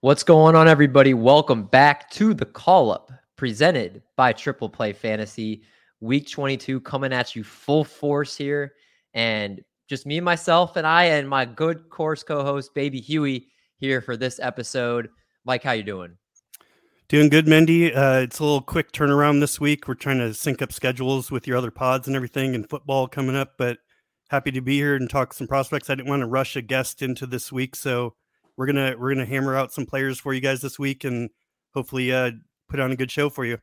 What's going on, everybody? Welcome back to the call up presented by Triple Play Fantasy. Week 22 coming at you full force here. And just me, myself, and I, and my good course co host, Baby Huey, here for this episode. Mike, how you doing? Doing good, Mendy. Uh, it's a little quick turnaround this week. We're trying to sync up schedules with your other pods and everything, and football coming up. But happy to be here and talk some prospects. I didn't want to rush a guest into this week, so we're gonna we're gonna hammer out some players for you guys this week and hopefully uh, put on a good show for you.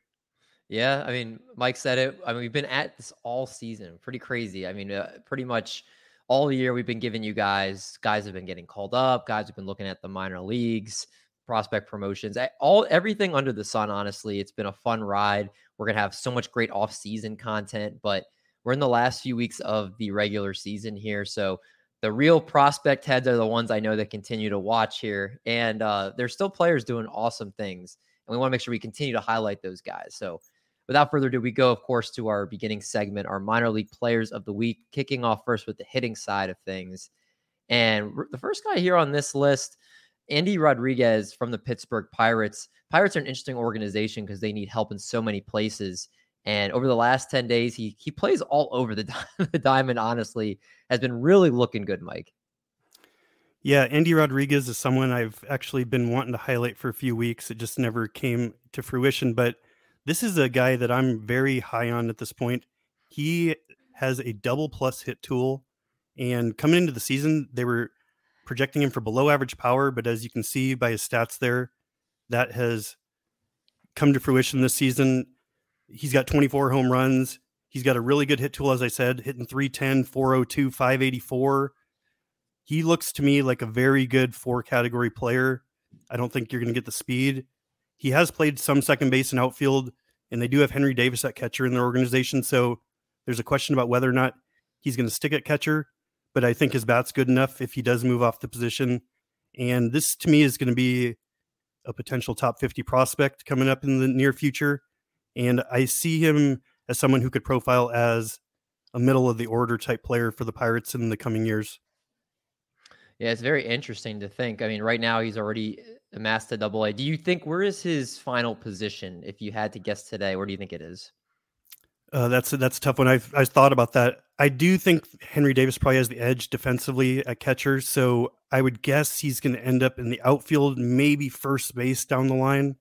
Yeah, I mean, Mike said it. I mean, we've been at this all season. Pretty crazy. I mean, uh, pretty much all year we've been giving you guys. Guys have been getting called up. Guys have been looking at the minor leagues, prospect promotions, all everything under the sun. Honestly, it's been a fun ride. We're gonna have so much great off-season content, but we're in the last few weeks of the regular season here, so the real prospect heads are the ones I know that continue to watch here. And uh, there's still players doing awesome things. And we want to make sure we continue to highlight those guys. So without further ado, we go, of course, to our beginning segment, our minor league players of the week, kicking off first with the hitting side of things. And the first guy here on this list, Endy Rodriguez from the Pittsburgh Pirates. Pirates are an interesting organization because they need help in so many places. And over the last 10 days, he he plays all over the, the diamond, honestly, has been really looking good, Mike. Yeah, Endy Rodriguez is someone I've actually been wanting to highlight for a few weeks. It just never came to fruition. But this is a guy that I'm very high on at this point. He has a double plus hit tool. And coming into the season, they were projecting him for below average power. But as you can see by his stats there, that has come to fruition this season. He's got 24 home runs. He's got a really good hit tool, as I said, hitting 310, 402, 584. He looks to me like a very good four category player. I don't think you're going to get the speed. He has played some second base and outfield, and they do have Henry Davis at catcher in their organization. So there's a question about whether or not he's going to stick at catcher. But I think his bat's good enough if he does move off the position. And this to me is going to be a potential top 50 prospect coming up in the near future. And I see him as someone who could profile as a middle of the order type player for the Pirates in the coming years. Yeah, it's very interesting to think. I mean, right now he's already amassed a double A. Do you think where is his final position? If you had to guess today, where do you think it is? Uh, that's a, that's a tough one. I've I thought about that. I do think Henry Davis probably has the edge defensively at catcher, so I would guess he's going to end up in the outfield, maybe first base down the line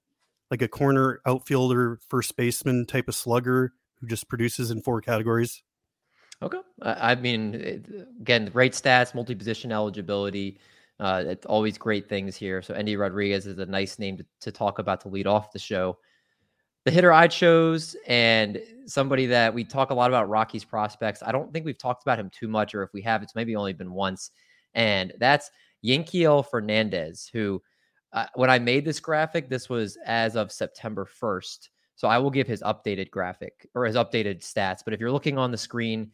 like a corner outfielder, first baseman type of slugger who just produces in four categories. Okay. I mean, again, great stats, multi position eligibility. Uh, it's always great things here. So, Endy Rodriguez is a nice name to, to talk about to lead off the show. The hitter I chose, and somebody that we talk a lot about Rockies prospects. I don't think we've talked about him too much, or if we have, it's maybe only been once. And that's Yanquiel Fernandez, who uh, when I made this graphic, this was as of September 1st. So I will give his updated graphic or his updated stats. But if you're looking on the screen,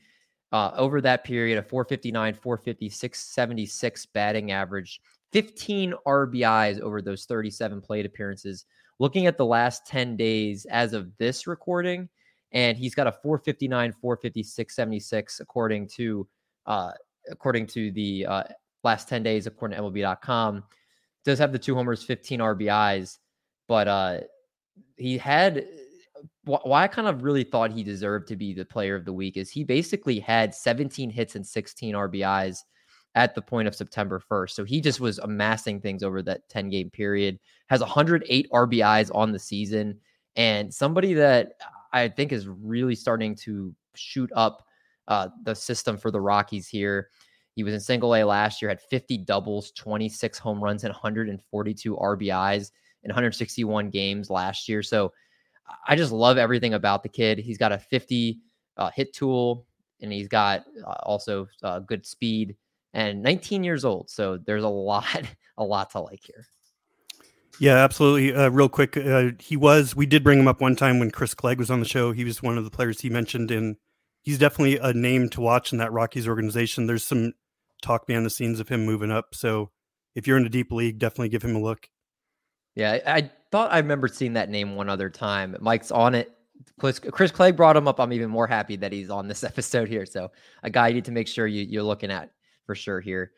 uh, over that period, a 459, 450, 676 batting average, 15 RBIs over those 37 plate appearances. Looking at the last 10 days as of this recording, and he's got a 459, 450, 676 according to uh, according to the uh, last 10 days according to MLB.com does have the two homers, 15 RBIs, but uh, he had why I kind of really thought he deserved to be the player of the week is he basically had 17 hits and 16 RBIs at the point of September 1st. So he just was amassing things over that 10 game period, has 108 RBIs on the season, and somebody that I think is really starting to shoot up uh, the system for the Rockies here. He was in single A last year, had 50 doubles, 26 home runs, and 142 RBIs in 161 games last year. So I just love everything about the kid. He's got a 50 uh, hit tool, and he's got uh, also uh, good speed and 19 years old. So there's a lot, a lot to like here. Yeah, absolutely. Uh, real quick, uh, he was. We did bring him up one time when Chris Clegg was on the show. He was one of the players he mentioned, and he's definitely a name to watch in that Rockies organization. There's some talk behind the scenes of him moving up. So if you're in a deep league, definitely give him a look. Yeah, I thought I remember seeing that name one other time. Mike's on it. Chris, Chris Clegg brought him up. I'm even more happy that he's on this episode here. So a guy you need to make sure you, you're looking at for sure here.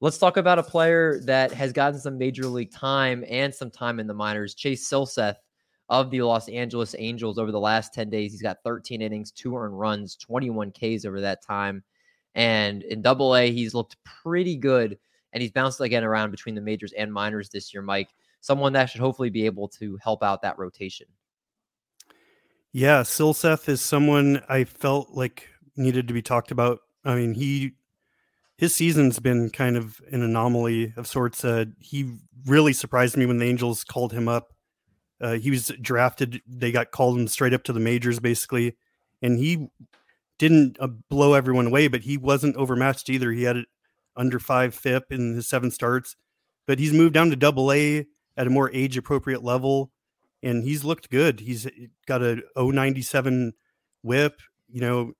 Let's talk about a player that has gotten some major league time and some time in the minors. Chase Silseth of the Los Angeles Angels over the last 10 days. He's got 13 innings, two earned runs, 21 Ks over that time. And in double A, he's looked pretty good. And he's bounced again around between the majors and minors this year, Mike. Someone that should hopefully be able to help out that rotation. Yeah, Silseth is someone I felt like needed to be talked about. I mean, he his season's been kind of an anomaly of sorts. Uh, he really surprised me when the Angels called him up. Uh, he was drafted; they got called him straight up to the majors, basically, and he didn't uh, blow everyone away, but he wasn't overmatched either. He had it under five FIP in his seven starts, but he's moved down to Double A at a more age appropriate level, and he's looked good. He's got a 097 WHIP, you know,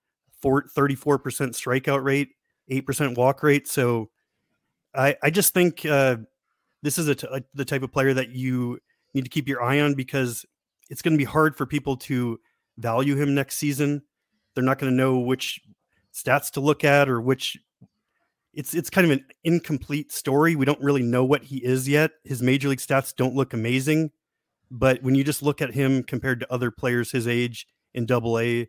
34% strikeout rate 8% walk rate. So I, I just think uh, this is a t- a, the type of player that you need to keep your eye on because it's going to be hard for people to value him next season. They're not going to know which stats to look at or which it's it's kind of an incomplete story. We don't really know what he is yet. His major league stats don't look amazing, but when you just look at him compared to other players his age in double A,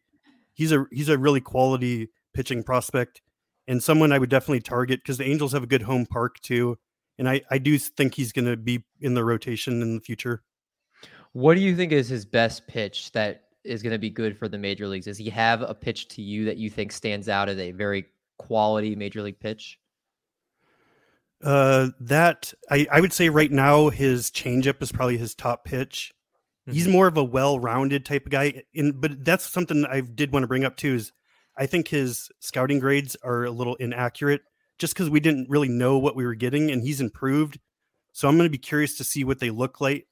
he's a he's a really quality pitching prospect and someone I would definitely target because the Angels have a good home park too. And I, I do think he's going to be in the rotation in the future. What do you think is his best pitch that is going to be good for the major leagues? Does he have a pitch to you that you think stands out as a very quality major league pitch? Uh, that I, I would say right now his changeup is probably his top pitch. Mm-hmm. He's more of a well-rounded type of guy, in, but that's something I did want to bring up too. Is I think his scouting grades are a little inaccurate just because we didn't really know what we were getting, and he's improved. So I'm going to be curious to see what they look like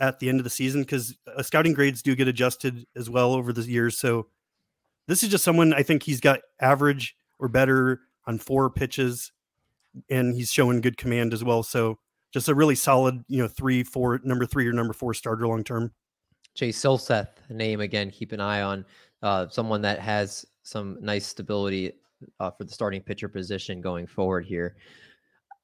at the end of the season because uh, scouting grades do get adjusted as well over the years. So this is just someone I think he's got average or better on four pitches, and he's showing good command as well. So just a really solid, you know, three, four, number three or number four starter long term. Jay Silseth, name again, keep an eye on uh, someone that has some nice stability uh, for the starting pitcher position going forward here.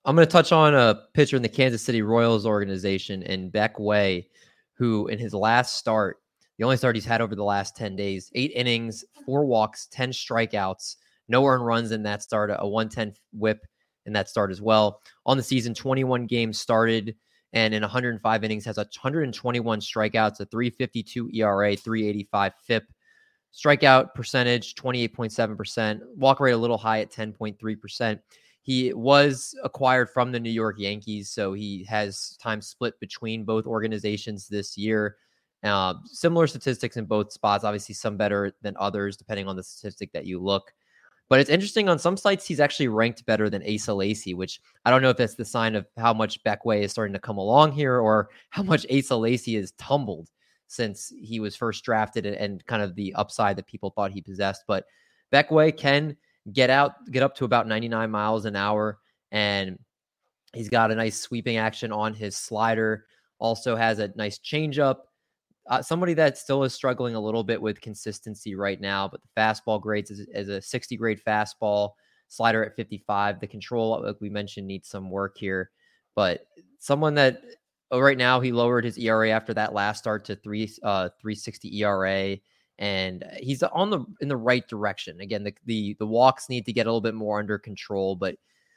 I'm going to touch on a pitcher in the Kansas City Royals organization and Beck Way, who in his last start, the only start he's had over the last 10 days, eight innings, four walks, 10 strikeouts, no earned runs in that start, a 110 whip in that start as well. On the season, 21 games started and in 105 innings has 121 strikeouts, a 352 ERA, 385 FIP. Strikeout percentage 28.7%, walk rate a little high at 10.3%. He was acquired from the New York Yankees, so he has time split between both organizations this year. Uh, similar statistics in both spots, obviously, some better than others, depending on the statistic that you look. But it's interesting on some sites, he's actually ranked better than Asa Lacy, which I don't know if that's the sign of how much Beck Way is starting to come along here or how much Asa Lacy has tumbled since he was first drafted and, and kind of the upside that people thought he possessed. But Beck Way can get out, get up to about 99 miles an hour, and he's got a nice sweeping action on his slider. Also has a nice changeup. Uh, somebody that still is struggling a little bit with consistency right now, but the fastball grades is, is a 60 grade fastball, slider at 55. The control, like we mentioned, needs some work here, but someone that Oh, right now he lowered his ERA after that last start to three uh 360 ERA and he's on the in the right direction. Again, the the the walks need to get a little bit more under control, but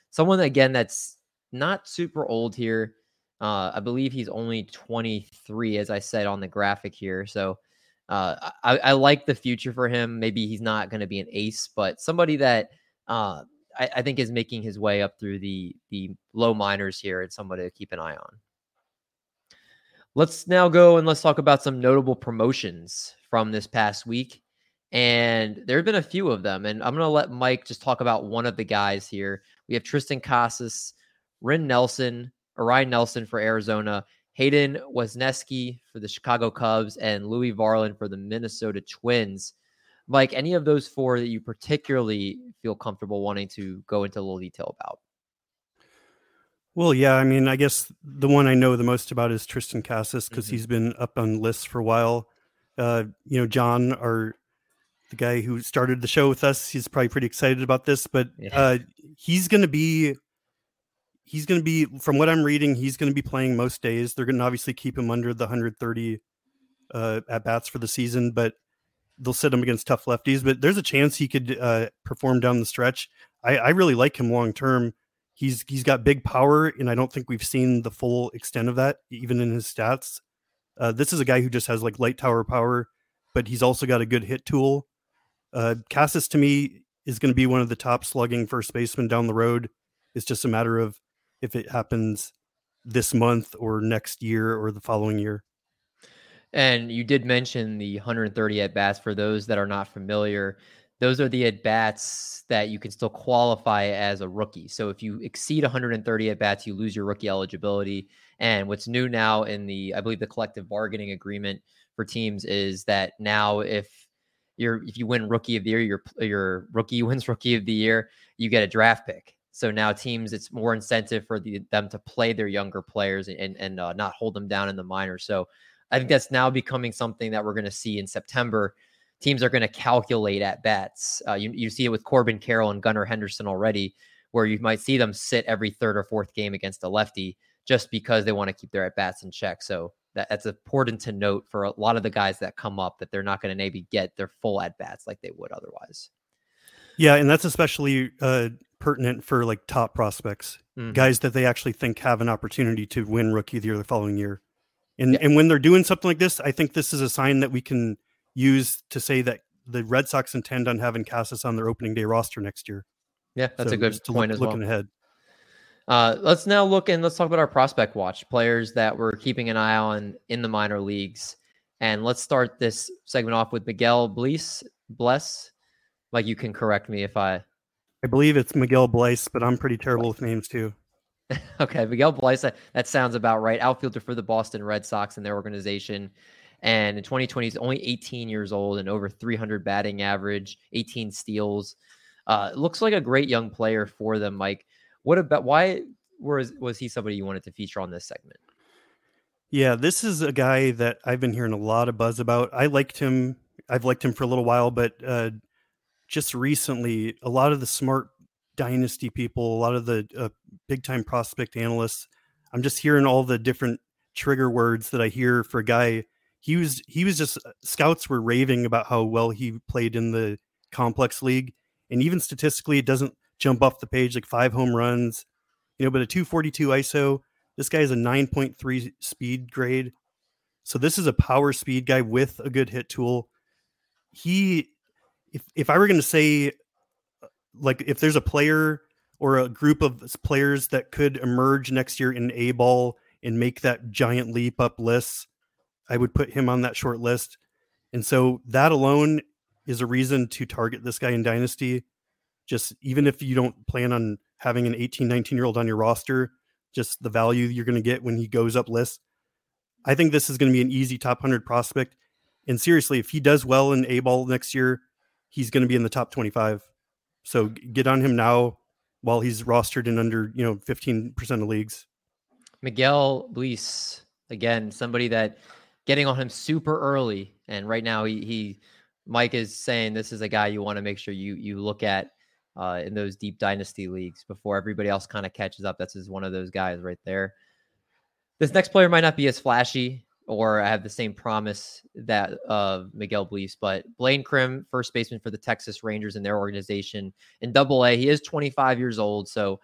someone again that's not super old here. Uh, I believe he's only 23, as I said on the graphic here. So uh, I, I like the future for him. Maybe he's not going to be an ace, but somebody that uh, I, I think is making his way up through the the low minors here and somebody to keep an eye on. Let's now go and let's talk about some notable promotions from this past week. And there have been a few of them. And I'm going to let Mike just talk about one of the guys here. We have Triston Casas, Ryne Nelson, Orion Nelson for Arizona, Hayden Wesneski for the Chicago Cubs, and Louie Varland for the Minnesota Twins. Mike, any of those four that you particularly feel comfortable wanting to go into a little detail about? Well, yeah, I mean, I guess the one I know the most about is Triston Casas because mm-hmm. he's been up on lists for a while. Uh, you know, John, our the guy who started the show with us, he's probably pretty excited about this, but yeah. uh, he's going to be he's going to be from what I'm reading, he's going to be playing most days. They're going to obviously keep him under the 130 uh, at bats for the season, but they'll sit him against tough lefties. But there's a chance he could uh, perform down the stretch. I, I really like him long term. He's he's got big power, and I don't think we've seen the full extent of that even in his stats. Uh, this is a guy who just has like light tower power, but he's also got a good hit tool. Uh, Casas to me is going to be one of the top slugging first basemen down the road. It's just a matter of if it happens this month or next year or the following year. And you did mention the 130 at bats for those that are not familiar. Those are the at bats that you can still qualify as a rookie. So if you exceed 130 at bats, you lose your rookie eligibility. And what's new now in the, I believe, the collective bargaining agreement for teams is that now if you're if you win rookie of the year, your your rookie wins rookie of the year, you get a draft pick. So now teams, it's more incentive for the, them to play their younger players and and uh, not hold them down in the minors. So I think that's now becoming something that we're going to see in September. Teams are going to calculate at bats. Uh, you you see it with Corbin Carroll and Gunnar Henderson already, where you might see them sit every third or fourth game against a lefty just because they want to keep their at bats in check. So that, that's important to note for a lot of the guys that come up that they're not going to maybe get their full at bats like they would otherwise. Yeah, and that's especially uh, pertinent for like top prospects, mm-hmm. guys that they actually think have an opportunity to win Rookie of the Year the following year. And yeah. and when they're doing something like this, I think this is a sign that we can use to say that the Red Sox intend on having Casas on their opening day roster next year. Yeah, that's so a good point look, as well. Looking ahead. Uh, let's now look and let's talk about our prospect watch players that we're keeping an eye on in the minor leagues. And let's start this segment off with Miguel Bleis. Bless, like you can correct me if I. I believe it's Miguel Bleis, but I'm pretty terrible with names too. okay, Miguel Bleis. That, that sounds about right. Outfielder for the Boston Red Sox and their organization. And in 2020, he's only 18 years old and over 300 batting average, 18 steals. Uh, looks like a great young player for them, Mike. What about why was was he somebody you wanted to feature on this segment? Yeah, this is a guy that I've been hearing a lot of buzz about. I liked him. I've liked him for a little while, but uh, just recently, a lot of the smart dynasty people, a lot of the uh, big time prospect analysts, I'm just hearing all the different trigger words that I hear for a guy. He was he was just uh, scouts were raving about how well he played in the complex league, and even statistically, it doesn't jump off the page like five home runs, you know, but a 242 ISO. This guy is a 9.3 speed grade. So this is a power speed guy with a good hit tool. He, if, if I were going to say, uh, like, if there's a player or a group of players that could emerge next year in A ball and make that giant leap up lists, I would put him on that short list. And so that alone is a reason to target this guy in Dynasty. Just even if you don't plan on having an 18 19 year old on your roster just the value you're going to get when he goes up list. I think this is going to be an easy top 100 prospect. And seriously if he does well in a ball next year he's going to be in the top 25 so get on him now while he's rostered in under you know 15% of leagues. Miguel luis again somebody that getting on him super early and right now he, he mike is saying this is a guy you want to make sure you you look at uh, in those deep dynasty leagues before everybody else kind of catches up. That's just one of those guys right there. This next player might not be as flashy or have the same promise that of Miguel Bleis, but Blaine Crim, first baseman for the Texas Rangers in their organization in Double A, he is 25 years old, so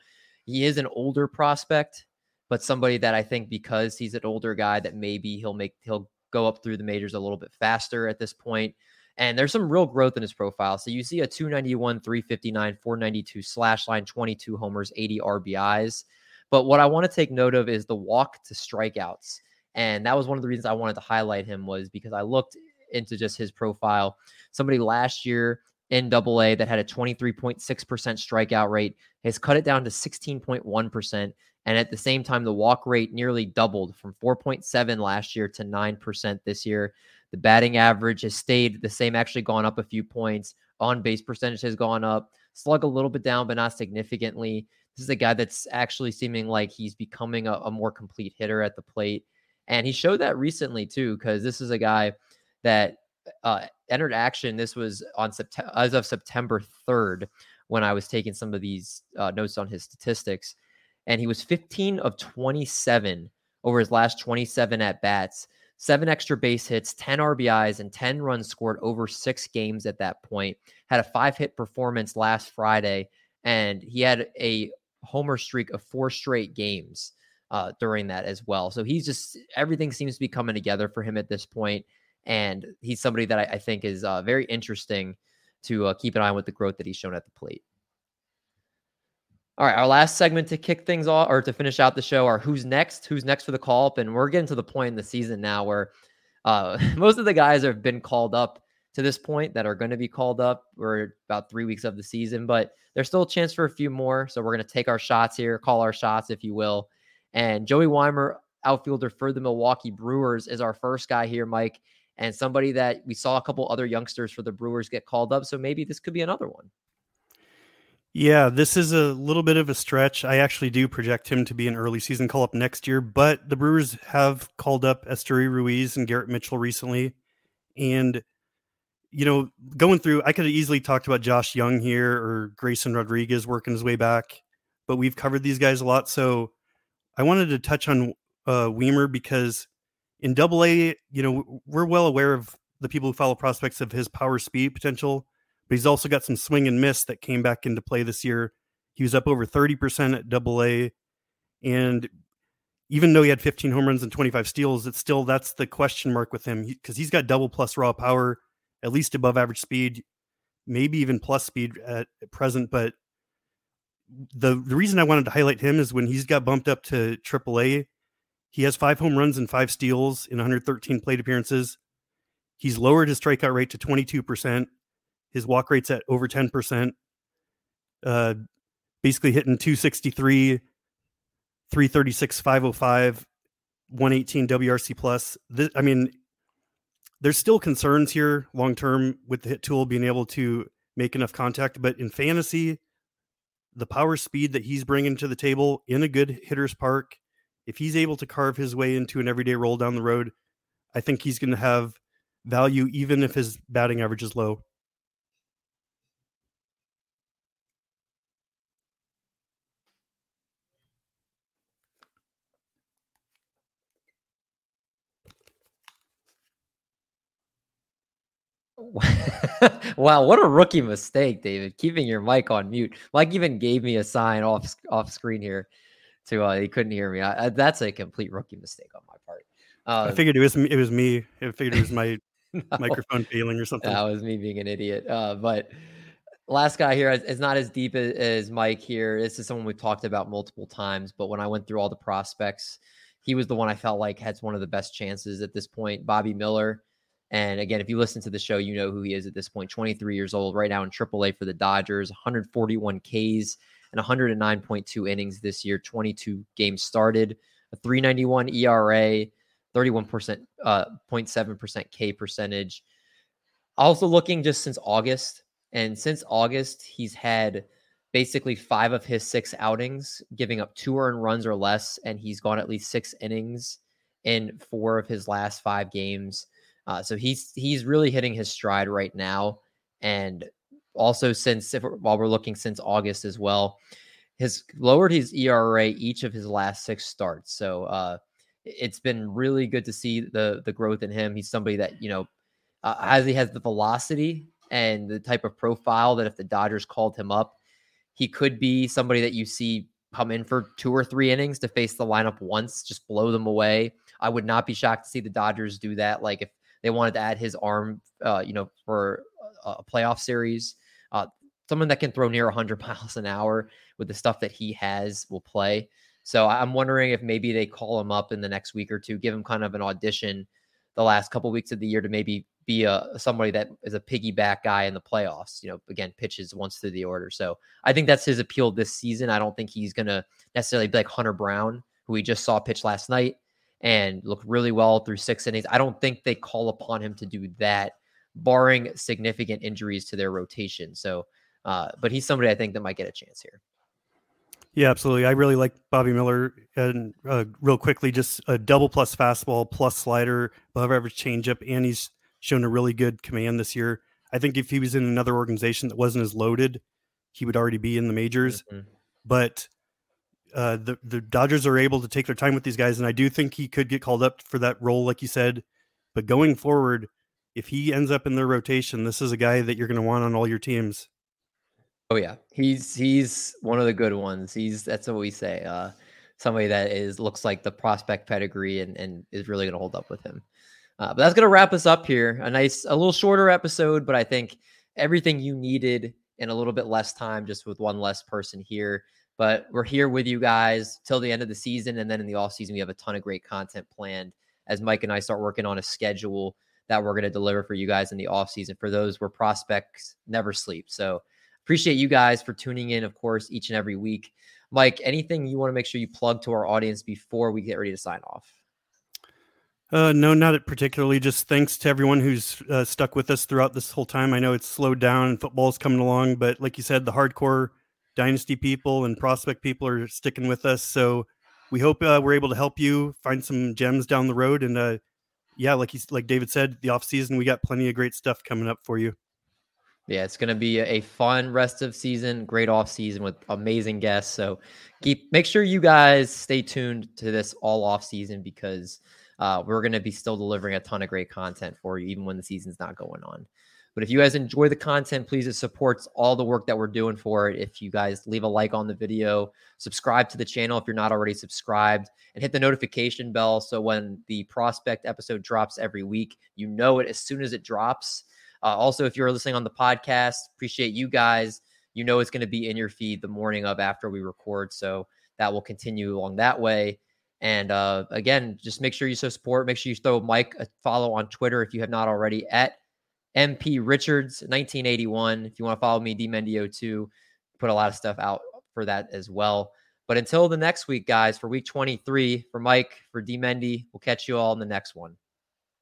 he is an older prospect, but somebody that I think because he's an older guy that maybe he'll make he'll go up through the majors a little bit faster at this point. And there's some real growth in his profile. So you see a 291, 359, 492 slash line, 22 homers, 80 RBIs. But what I want to take note of is the walk to strikeouts. And that was one of the reasons I wanted to highlight him was because I looked into just his profile. Somebody last year in double A that had a 23.6% strikeout rate has cut it down to 16.1%. And at the same time, the walk rate nearly doubled from 4.7 last year to 9% this year. The batting average has stayed the same, actually gone up a few points. On base percentage has gone up. Slug a little bit down, but not significantly. This is a guy that's actually seeming like he's becoming a, a more complete hitter at the plate. And he showed that recently too, because this is a guy that uh, entered action. This was on September as of September 3rd when I was taking some of these uh, notes on his statistics. And he was 15 of 27 over his last 27 at bats, seven extra base hits, 10 RBIs, and 10 runs scored over six games at that point. Had a five hit performance last Friday, and he had a homer streak of four straight games uh, during that as well. So he's just everything seems to be coming together for him at this point, and he's somebody that I, I think is uh, very interesting to uh, keep an eye on with the growth that he's shown at the plate. All right, our last segment to kick things off or to finish out the show are who's next, who's next for the call up, and we're getting to the point in the season now where uh, most of the guys have been called up to this point that are going to be called up. We're about three weeks of the season, but there's still a chance for a few more. So we're going to take our shots here, call our shots, if you will. And Joey Wiemer, outfielder for the Milwaukee Brewers, is our first guy here, Mike, and somebody that we saw a couple other youngsters for the Brewers get called up. So maybe this could be another one. Yeah, this is a little bit of a stretch. I actually do project him to be an early season call up next year, but the Brewers have called up Esteury Ruiz and Garrett Mitchell recently. And, you know, going through, I could have easily talked about Josh Jung here or Grayson Rodriguez working his way back, but we've covered these guys a lot. So I wanted to touch on uh, Wiemer because in Double A, you know, we're well aware of the people who follow prospects of his power speed potential, but he's also got some swing and miss that came back into play this year. He was up over 30% at Double A, and even though he had 15 home runs and 25 steals, it's still that's the question mark with him because he, he's got double plus raw power, at least above average speed, maybe even plus speed at present, but the the reason I wanted to highlight him is when he's got bumped up to AAA, he has five home runs and five steals in 113 plate appearances. He's lowered his strikeout rate to 22%. His walk rate's at over 10%. Uh, basically hitting 263, 336, 505, 118 WRC plus. This, I mean, there's still concerns here long term with the hit tool being able to make enough contact, but in fantasy, the power speed that he's bringing to the table in a good hitter's park, if he's able to carve his way into an everyday role down the road, I think he's going to have value even if his batting average is low. wow, what a rookie mistake, David. Keeping your mic on mute. Mike even gave me a sign off off screen here to uh he couldn't hear me. I, I, that's a complete rookie mistake on my part. Uh, I figured it was it was me. I figured it was my no, microphone failing or something. That was me being an idiot. Uh, but last guy here is not as deep as, as Mike here. This is someone we've talked about multiple times. But when I went through all the prospects, he was the one I felt like had one of the best chances at this point. Bobby Miller and again, if you listen to the show, you know who he is at this point 23 years old, right now in AAA for the Dodgers, 141 Ks and 109.2 innings this year, 22 games started, a 391 ERA, 31%, uh, 0.7% K percentage. Also looking just since August. And since August, he's had basically five of his six outings, giving up two earned runs or less, and he's gone at least six innings in four of his last five games. Uh, so he's he's really hitting his stride right now, and also since if, while we're looking since August as well, has lowered his ERA each of his last six starts. So uh, it's been really good to see the the growth in him. He's somebody that you know uh, as he has the velocity and the type of profile that if the Dodgers called him up, he could be somebody that you see come in for two or three innings to face the lineup once, just blow them away. I would not be shocked to see the Dodgers do that. Like if they wanted to add his arm, uh, you know, for a playoff series. Uh, someone that can throw near 100 miles an hour with the stuff that he has will play. So I'm wondering if maybe they call him up in the next week or two, give him kind of an audition the last couple weeks of the year to maybe be a somebody that is a piggyback guy in the playoffs. You know, again, pitches once through the order. So I think that's his appeal this season. I don't think he's gonna necessarily be like Hunter Brown, who we just saw pitch last night and look really well through six innings. I don't think they call upon him to do that, barring significant injuries to their rotation. So, uh, but he's somebody I think that might get a chance here. Yeah, absolutely. I really like Bobby Miller. And uh, real quickly, just a double plus fastball plus slider, above average changeup, and he's shown a really good command this year. I think if he was in another organization that wasn't as loaded, he would already be in the majors. Mm-hmm. But uh, the the Dodgers are able to take their time with these guys, and I do think he could get called up for that role, like you said. But going forward, if he ends up in their rotation, this is a guy that you're going to want on all your teams. Oh yeah, he's he's one of the good ones. He's that's what we say. Uh, somebody that is looks like the prospect pedigree and and is really going to hold up with him. Uh, but that's going to wrap us up here. A nice, a little shorter episode, but I think everything you needed in a little bit less time, just with one less person here. But we're here with you guys till the end of the season. And then in the off season, we have a ton of great content planned as Mike and I start working on a schedule that we're going to deliver for you guys in the off season for those where prospects never sleep. So appreciate you guys for tuning in, of course, each and every week. Mike, anything you want to make sure you plug to our audience before we get ready to sign off? Uh, no, not particularly. Just thanks to everyone who's uh, stuck with us throughout this whole time. I know it's slowed down and football's coming along, but like you said, the hardcore dynasty people and prospect people are sticking with us. So we hope uh, we're able to help you find some gems down the road. And uh, yeah, like he's like David said, the off season we got plenty of great stuff coming up for you. Yeah, it's going to be a fun rest of season, great off season with amazing guests. So keep make sure you guys stay tuned to this all off season because uh, we're going to be still delivering a ton of great content for you, even when the season's not going on. But if you guys enjoy the content, please, it supports all the work that we're doing for it. If you guys leave a like on the video, subscribe to the channel if you're not already subscribed, and hit the notification bell so when the prospect episode drops every week, you know it as soon as it drops. Uh, also, if you're listening on the podcast, appreciate you guys. You know it's going to be in your feed the morning of after we record. So that will continue along that way. And uh, again, just make sure you show support. Make sure you throw Mike a follow on Twitter if you have not already at MP Richards 1981. If you want to follow me, DMendio2, put a lot of stuff out for that as well. But until the next week, guys, for week 23, for Mike, for D Mendy, we'll catch you all in the next one.